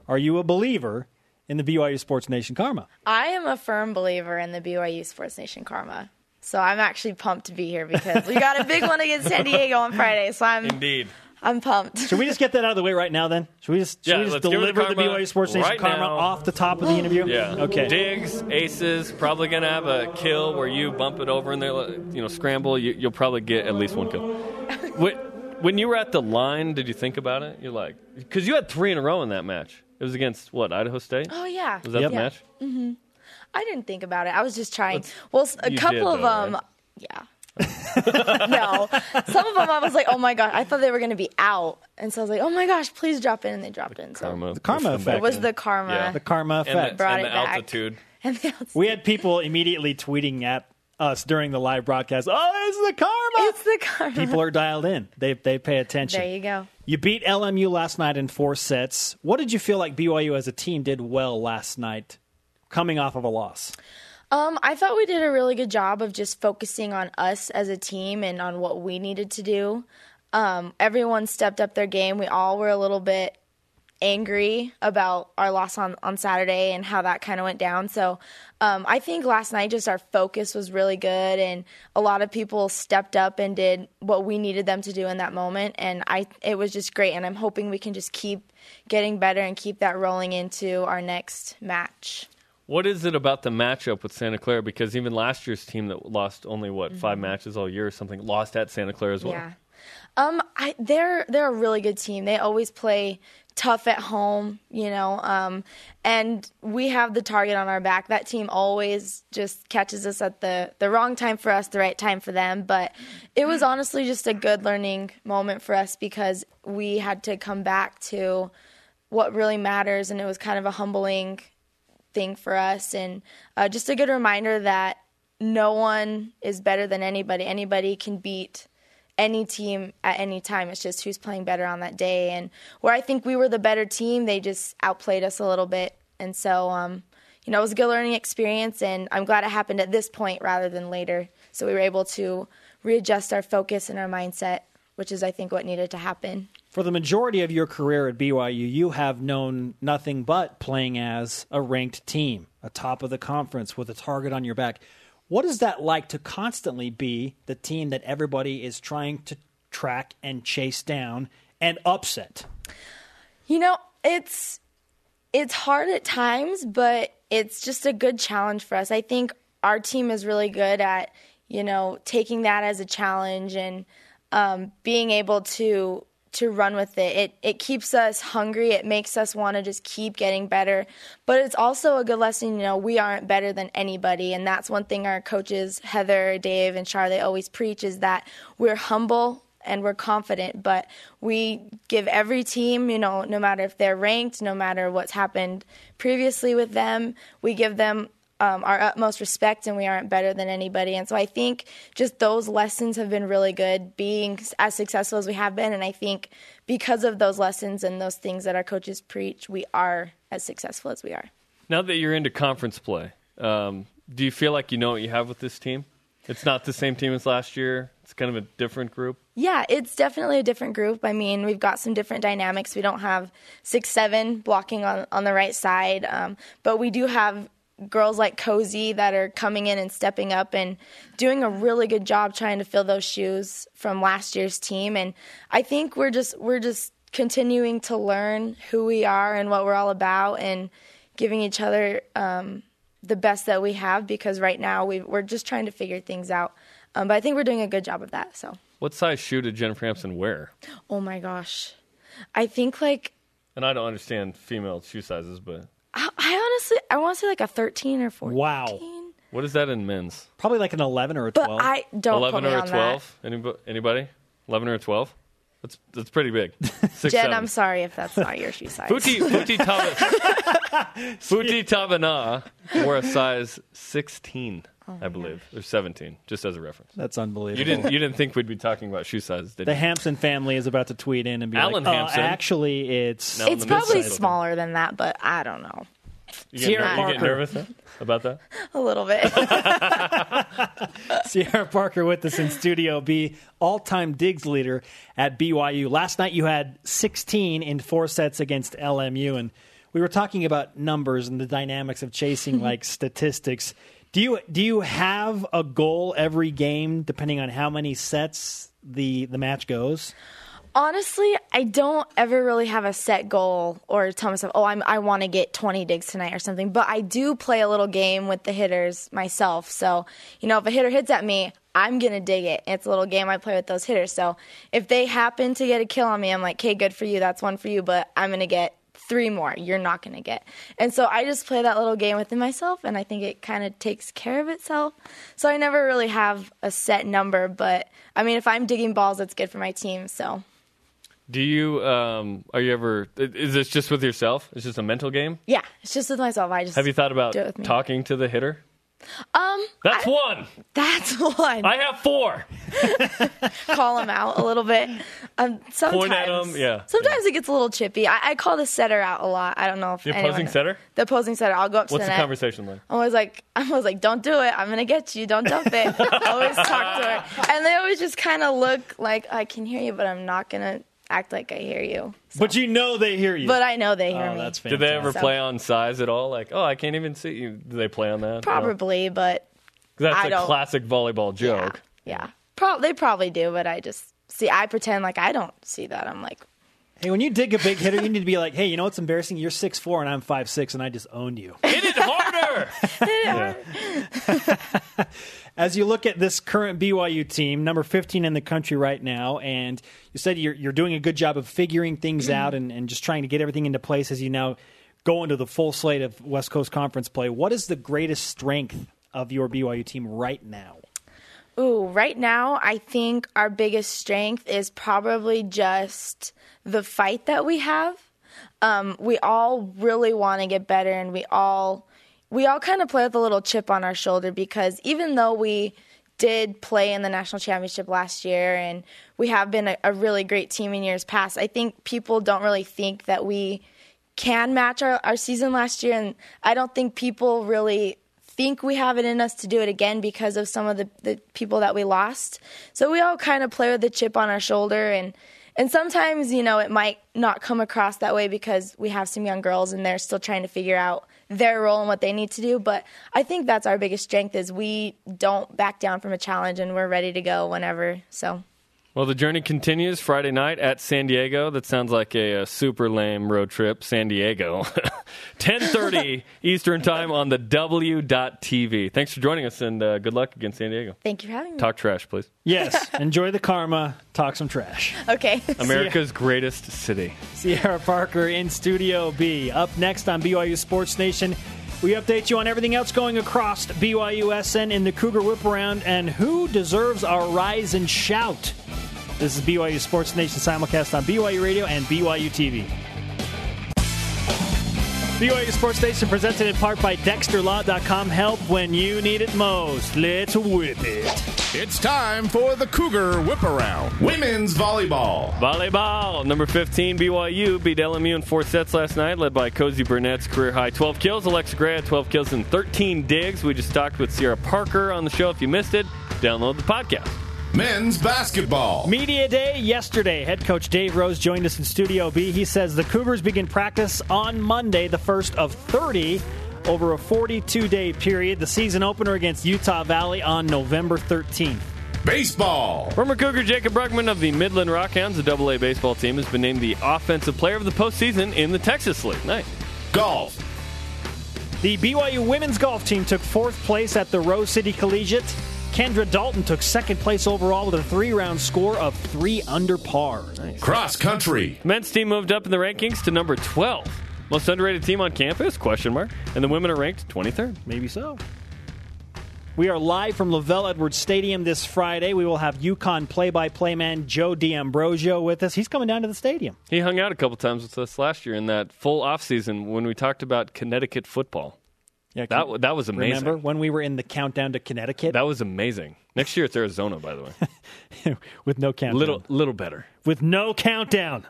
Are you a believer in the BYU Sports Nation karma? I am a firm believer in the BYU Sports Nation karma. So I'm actually pumped to be here because we got a big one against San Diego on Friday. So I'm Indeed. I'm pumped. Should we just get that out of the way right now then? Should we just, should Yeah, we just let's give her the deliver the, BYU Sports Nation right karma now. off the top of the interview? Yeah. Okay. Digs, aces, probably going to have a kill where you bump it over and they you know scramble. You, you'll probably get at least one kill. When- when you were at the line, did you think about it? You're like, because you had three in a row in that match. It was against what Idaho State. Oh yeah. Was that Yep. the match? Mm-hmm. I didn't think about it. I was just trying. Let's- well, a couple did, of them. Um, right? Yeah. no, some of them I was like, oh my god, I thought they were going to be out, and so I was like, oh my gosh, please drop in, and they dropped in. So Karma. The karma effect. it was the karma. Yeah. The karma and effect. the, Brought and it the back. altitude. And the outside. We had people immediately tweeting at us during the live broadcast, oh, it's the karma. it's the karma. People are dialed in. They, they pay attention. there you go. You beat LMU last night in four sets. What did you feel like BYU as a team did well last night, coming off of a loss? Um, I thought we did a really good job of just focusing on us as a team and on what we needed to do. Um, everyone stepped up their game. We all were a little bit angry about our loss on, on Saturday and how that kind of went down. So um, I think last night just our focus was really good and a lot of people stepped up and did what we needed them to do in that moment. And I it was just great. And I'm hoping we can just keep getting better and keep that rolling into our next match. What is it about the matchup with Santa Clara? Because even last year's team that lost only what five matches all year or something lost at Santa Clara as well. Mm-hmm. Yeah. Um, I, they're they're a really good team. They always play tough at home, you know. Um, and we have the target on our back. That team always just catches us at the the wrong time for us, the right time for them. But it was honestly just a good learning moment for us because we had to come back to what really matters, and it was kind of a humbling thing for us, and uh, just a good reminder that no one is better than anybody. Anybody can beat any team at any time. It's just who's playing better on that day. And where I think we were the better team, they just outplayed us a little bit. And so, um, you know, it was a good learning experience, and I'm glad it happened at this point rather than later. So we were able to readjust our focus and our mindset, which is, I think, what needed to happen. For the majority of your career at BYU, you have known nothing but playing as a ranked team, a top of the conference with a target on your back. What is that like to constantly be the team that everybody is trying to track and chase down and upset? You know, it's it's hard at times, but it's just a good challenge for us. I think our team is really good at, you know, taking that as a challenge and um, being able to to run with it. It it keeps us hungry. It makes us want to just keep getting better. But it's also a good lesson, you know, we aren't better than anybody and that's one thing our coaches Heather, Dave and Charlotte always preach is that we're humble and we're confident, but we give every team, you know, no matter if they're ranked, no matter what's happened previously with them, we give them um, our utmost respect and we aren't better than anybody. And so I think just those lessons have been really good, being as successful as we have been. And I think because of those lessons and those things that our coaches preach, we are as successful as we are. Now that you're into conference play, um, do you feel like you know what you have with this team? It's not the same team as last year. It's kind of a different group. Yeah, it's definitely a different group. I mean, we've got some different dynamics. We don't have six seven blocking on on the right side, um, but we do have girls like Cozy that are coming in and stepping up and doing a really good job trying to fill those shoes from last year's team. And I think we're just we're just continuing to learn who we are and what we're all about, and giving each other um, the best that we have. Because right now we we're just trying to figure things out. Um, but I think we're doing a good job of that. So. What size shoe did Jennifer Hampson wear? Oh my gosh, I think like And I don't understand female shoe sizes, but honestly I want to say like a thirteen or fourteen. Wow. what is that in men's? Probably like an 11 or a But 12. I don't Eleven put me or a on twelve? Anybody? Anybody? Eleven or a twelve? That's that's pretty big. Six. Jen, seven. I'm sorry if that's not your shoe size. Futi Futi Tava- Futi Tavana wore a size sixteen, Oh, I believe, or seventeen, just as a reference. That's unbelievable. You didn't you didn't think we'd be talking about shoe sizes, did you? the you? Hampson family is about to tweet in and be Alan like, Hampson. "Uh, actually, it's No. on it's the probably mid-size. smaller than that, but I don't know. You get, Sierra ner- you get nervous huh, about that? A little bit. Sierra Parker with us in Studio B, all time digs leader at BYU. Last night you had 16 in four sets against LMU, and we were talking about numbers and the dynamics of chasing like statistics. Do you do you have a goal every game, depending on how many sets the the match goes? Honestly, I don't ever really have a set goal or tell myself, "Oh, I'm, I want to get 20 digs tonight" or something. But I do play a little game with the hitters myself. So, you know, if a hitter hits at me, I'm gonna dig it. It's a little game I play with those hitters. So, if they happen to get a kill on me, I'm like, "Okay, good for you. That's one for you." But I'm gonna get three more. You're not gonna get. And so I just play that little game within myself, and I think it kind of takes care of itself. So I never really have a set number. But I mean, if I'm digging balls, it's good for my team. So. Do you um are you ever is this just with yourself? It's just a mental game? Yeah, it's just with myself. I just Have you thought about do it with me. talking to the hitter? Um, That's I- one. That's one. I have four. call him out a little bit. Um, sometimes, Point at 'em, yeah. Sometimes it gets a little chippy. I, I call the setter out a lot. I don't know if The anyone- opposing setter? The opposing setter. I'll go up to What's the the net. conversation like? I'm always like, I'm always like, don't do it. I'm gonna get you. Don't dump it. I always talk to her, and they always just kind of look like I can hear you, but I'm not gonna act like I hear you. But you know they hear you. But I know they hear oh, me. that's Did fantastic. they ever So- play on size at all? Like, oh, I can't even see you. Do they play on that? No? Probably, but 'Cause That's I a don't- classic volleyball joke. yeah. Pro- they probably do, but I just see. I pretend like I don't see that. I'm like, Hey, when you dig a big hitter, you need to be like, hey, you know what's embarrassing? You're six four and I'm five six, and I just owned you. Hit it harder. As you look at this current BYU team, number 15 in the country right now, and you said you're, you're doing a good job of figuring things out and, and just trying to get everything into place as you now go into the full slate of West Coast Conference play. What is the greatest strength of your BYU team right now? Ooh, right now, I think our biggest strength is probably just the fight that we have. Um, we all really want to get better, and we all we all kind of play with a little chip on our shoulder because even though we did play in the national championship last year and we have been a, a really great team in years past, I think people don't really think that we can match our, our season last year, and I don't think people really think we have it in us to do it again because of some of the, the people that we lost. So we all kind of play with the chip on our shoulder and and sometimes, you know, it might not come across that way because we have some young girls and they're still trying to figure out their role and what they need to do. But I think that's our biggest strength is we don't back down from a challenge and we're ready to go whenever. So Well, the journey continues Friday night at San Diego. That sounds like a, a super lame road trip. San Diego, ten thirty Eastern time on the W.TV. Thanks for joining us, and uh, good luck against San Diego. thank you for having me. Talk trash, please. Yes, enjoy the karma, talk some trash. Okay. America's greatest city. Sierra Parker in Studio B. Up next on BYU Sports Nation, we update you on everything else going across BYUSN in the Cougar Whip Around and who deserves our rise and shout. This is BYU Sports Nation simulcast on BYU Radio and BYU TV. BYU Sports Station presented in part by DexterLaw.com. Help when you need it most. Let's whip it. It's time for the Cougar Whip Around. Women's Volleyball. Volleyball, number 15, BYU beat LMU in four sets last night, led by Cozy Burnett's career high 12 kills. Alexa Gray had 12 kills and 13 digs. We just talked with Sierra Parker on the show. If you missed it, download the podcast. Men's Basketball. Media Day yesterday. Head coach Dave Rose joined us in Studio B. He says the Cougars begin practice on Monday, the first of 30 over a 42 day period. The season opener against Utah Valley on November 13th. Baseball. Former Cougar Jacob Brugman of the Midland Rockhounds, the AA baseball team, has been named the offensive player of the postseason in the Texas League. Nice. Golf. The BYU women's golf team took fourth place at the Rose City Collegiate. Kendra Dalton took second place overall with a three round score of three under par. Cross country. Men's team moved up in the rankings to number 12. Most underrated team on campus? Question mark. And the women are ranked 23rd. Maybe so. We are live from LaVell Edwards Stadium this Friday. We will have UConn play-by-play man Joe D'Ambrosio with us. He's coming down to the stadium. He hung out a couple times with us last year in that full offseason when we talked about Connecticut football. Yeah, That, that was amazing. remember when we were in the countdown to Connecticut That was amazing. Next year it's Arizona, by the way. with no countdown? little little better. with no countdown.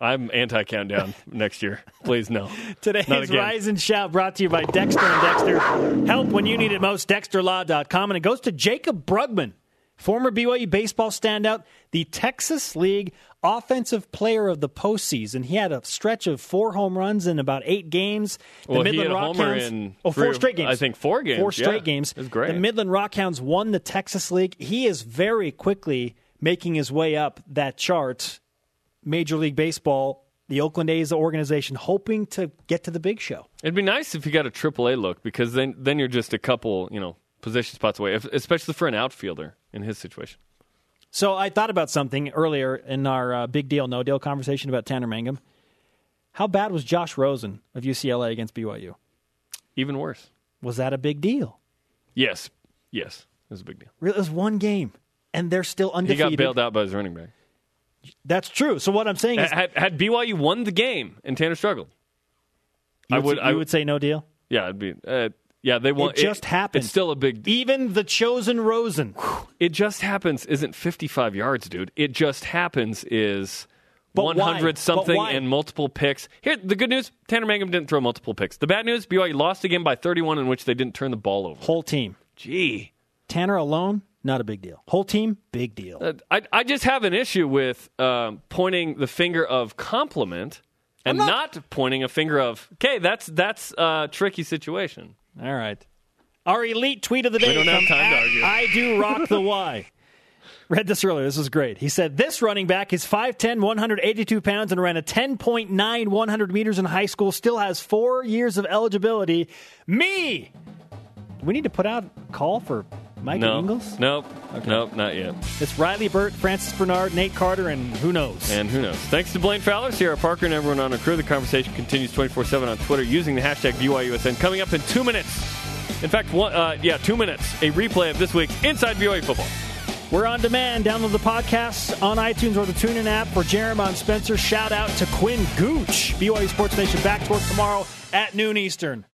I'm anti countdown next year. Please no. Today's. Rise and Shout brought to you by Dexter and Dexter. Help when you need it most, dexterlaw.com. And it goes to Jacob Brugman, former BYU baseball standout, the Texas League Offensive Player of the Postseason. He had a stretch of four home runs in about eight games. The Well, a homer in oh, three straight games. I think four games, Four yeah. straight games. It was great. The Midland Rockhounds won the Texas League. He is very quickly making his way up that chart. Major League Baseball, the Oakland A's organization, hoping to get to the big show. It'd be nice if you got a AAA look because then then you're just a couple, you know, position spots away, if, especially for an outfielder in his situation. So I thought about something earlier in our uh, big deal, no deal conversation about Tanner Mangum. How bad was Josh Rosen of UCLA against BYU? Even worse. Was that a big deal? Yes. Yes. It was a big deal. Really, It was one game, and they're still undefeated. He got bailed out by his running back. That's true. So what I'm saying is, Had, had BYU won the game and Tanner struggled, you I would, I would would- say no deal. yeah, it'd be. Uh, yeah, they won. It just happens. It's still a big. Deal. Even the chosen Rosen. It just happens. Isn't 55 yards, dude? It just happens. Is But 100 But something and multiple picks. Here, the good news: Tanner Mangum didn't throw multiple picks. The bad news: BYU lost again by 31, in which they didn't turn the ball over. Whole team. Gee. Tanner alone, not a big deal. Whole team, big deal. Uh, I, I just have an issue with um, pointing the finger of compliment and not, pointing a finger of okay. That's that's a tricky situation. All right. Our elite tweet of the day. don't have time to argue. I do rock the Y. read this earlier. This was great. He said this running back is 5'10, 182 pounds, and ran a 10.9 100 meters in high school. Still has four years of eligibility. Me. We need to put out a call for Mike no, Ingles? Nope. Nope, not yet. It's Riley Burt, Francis Bernard, Nate Carter, and who knows? And who knows? Thanks to Blaine Fowler, Sierra Parker, and everyone on our crew. The conversation continues 24 7 on Twitter using the hashtag BYUSN. Coming up in two minutes. In fact, one, uh, yeah, two minutes. A replay of this week's Inside BYU Football. We're on demand. Download the podcast on iTunes or the TuneIn app. For Jeremiah and Spencer, shout out to Quinn Gooch. BYU Sports Nation back to work tomorrow at noon Eastern.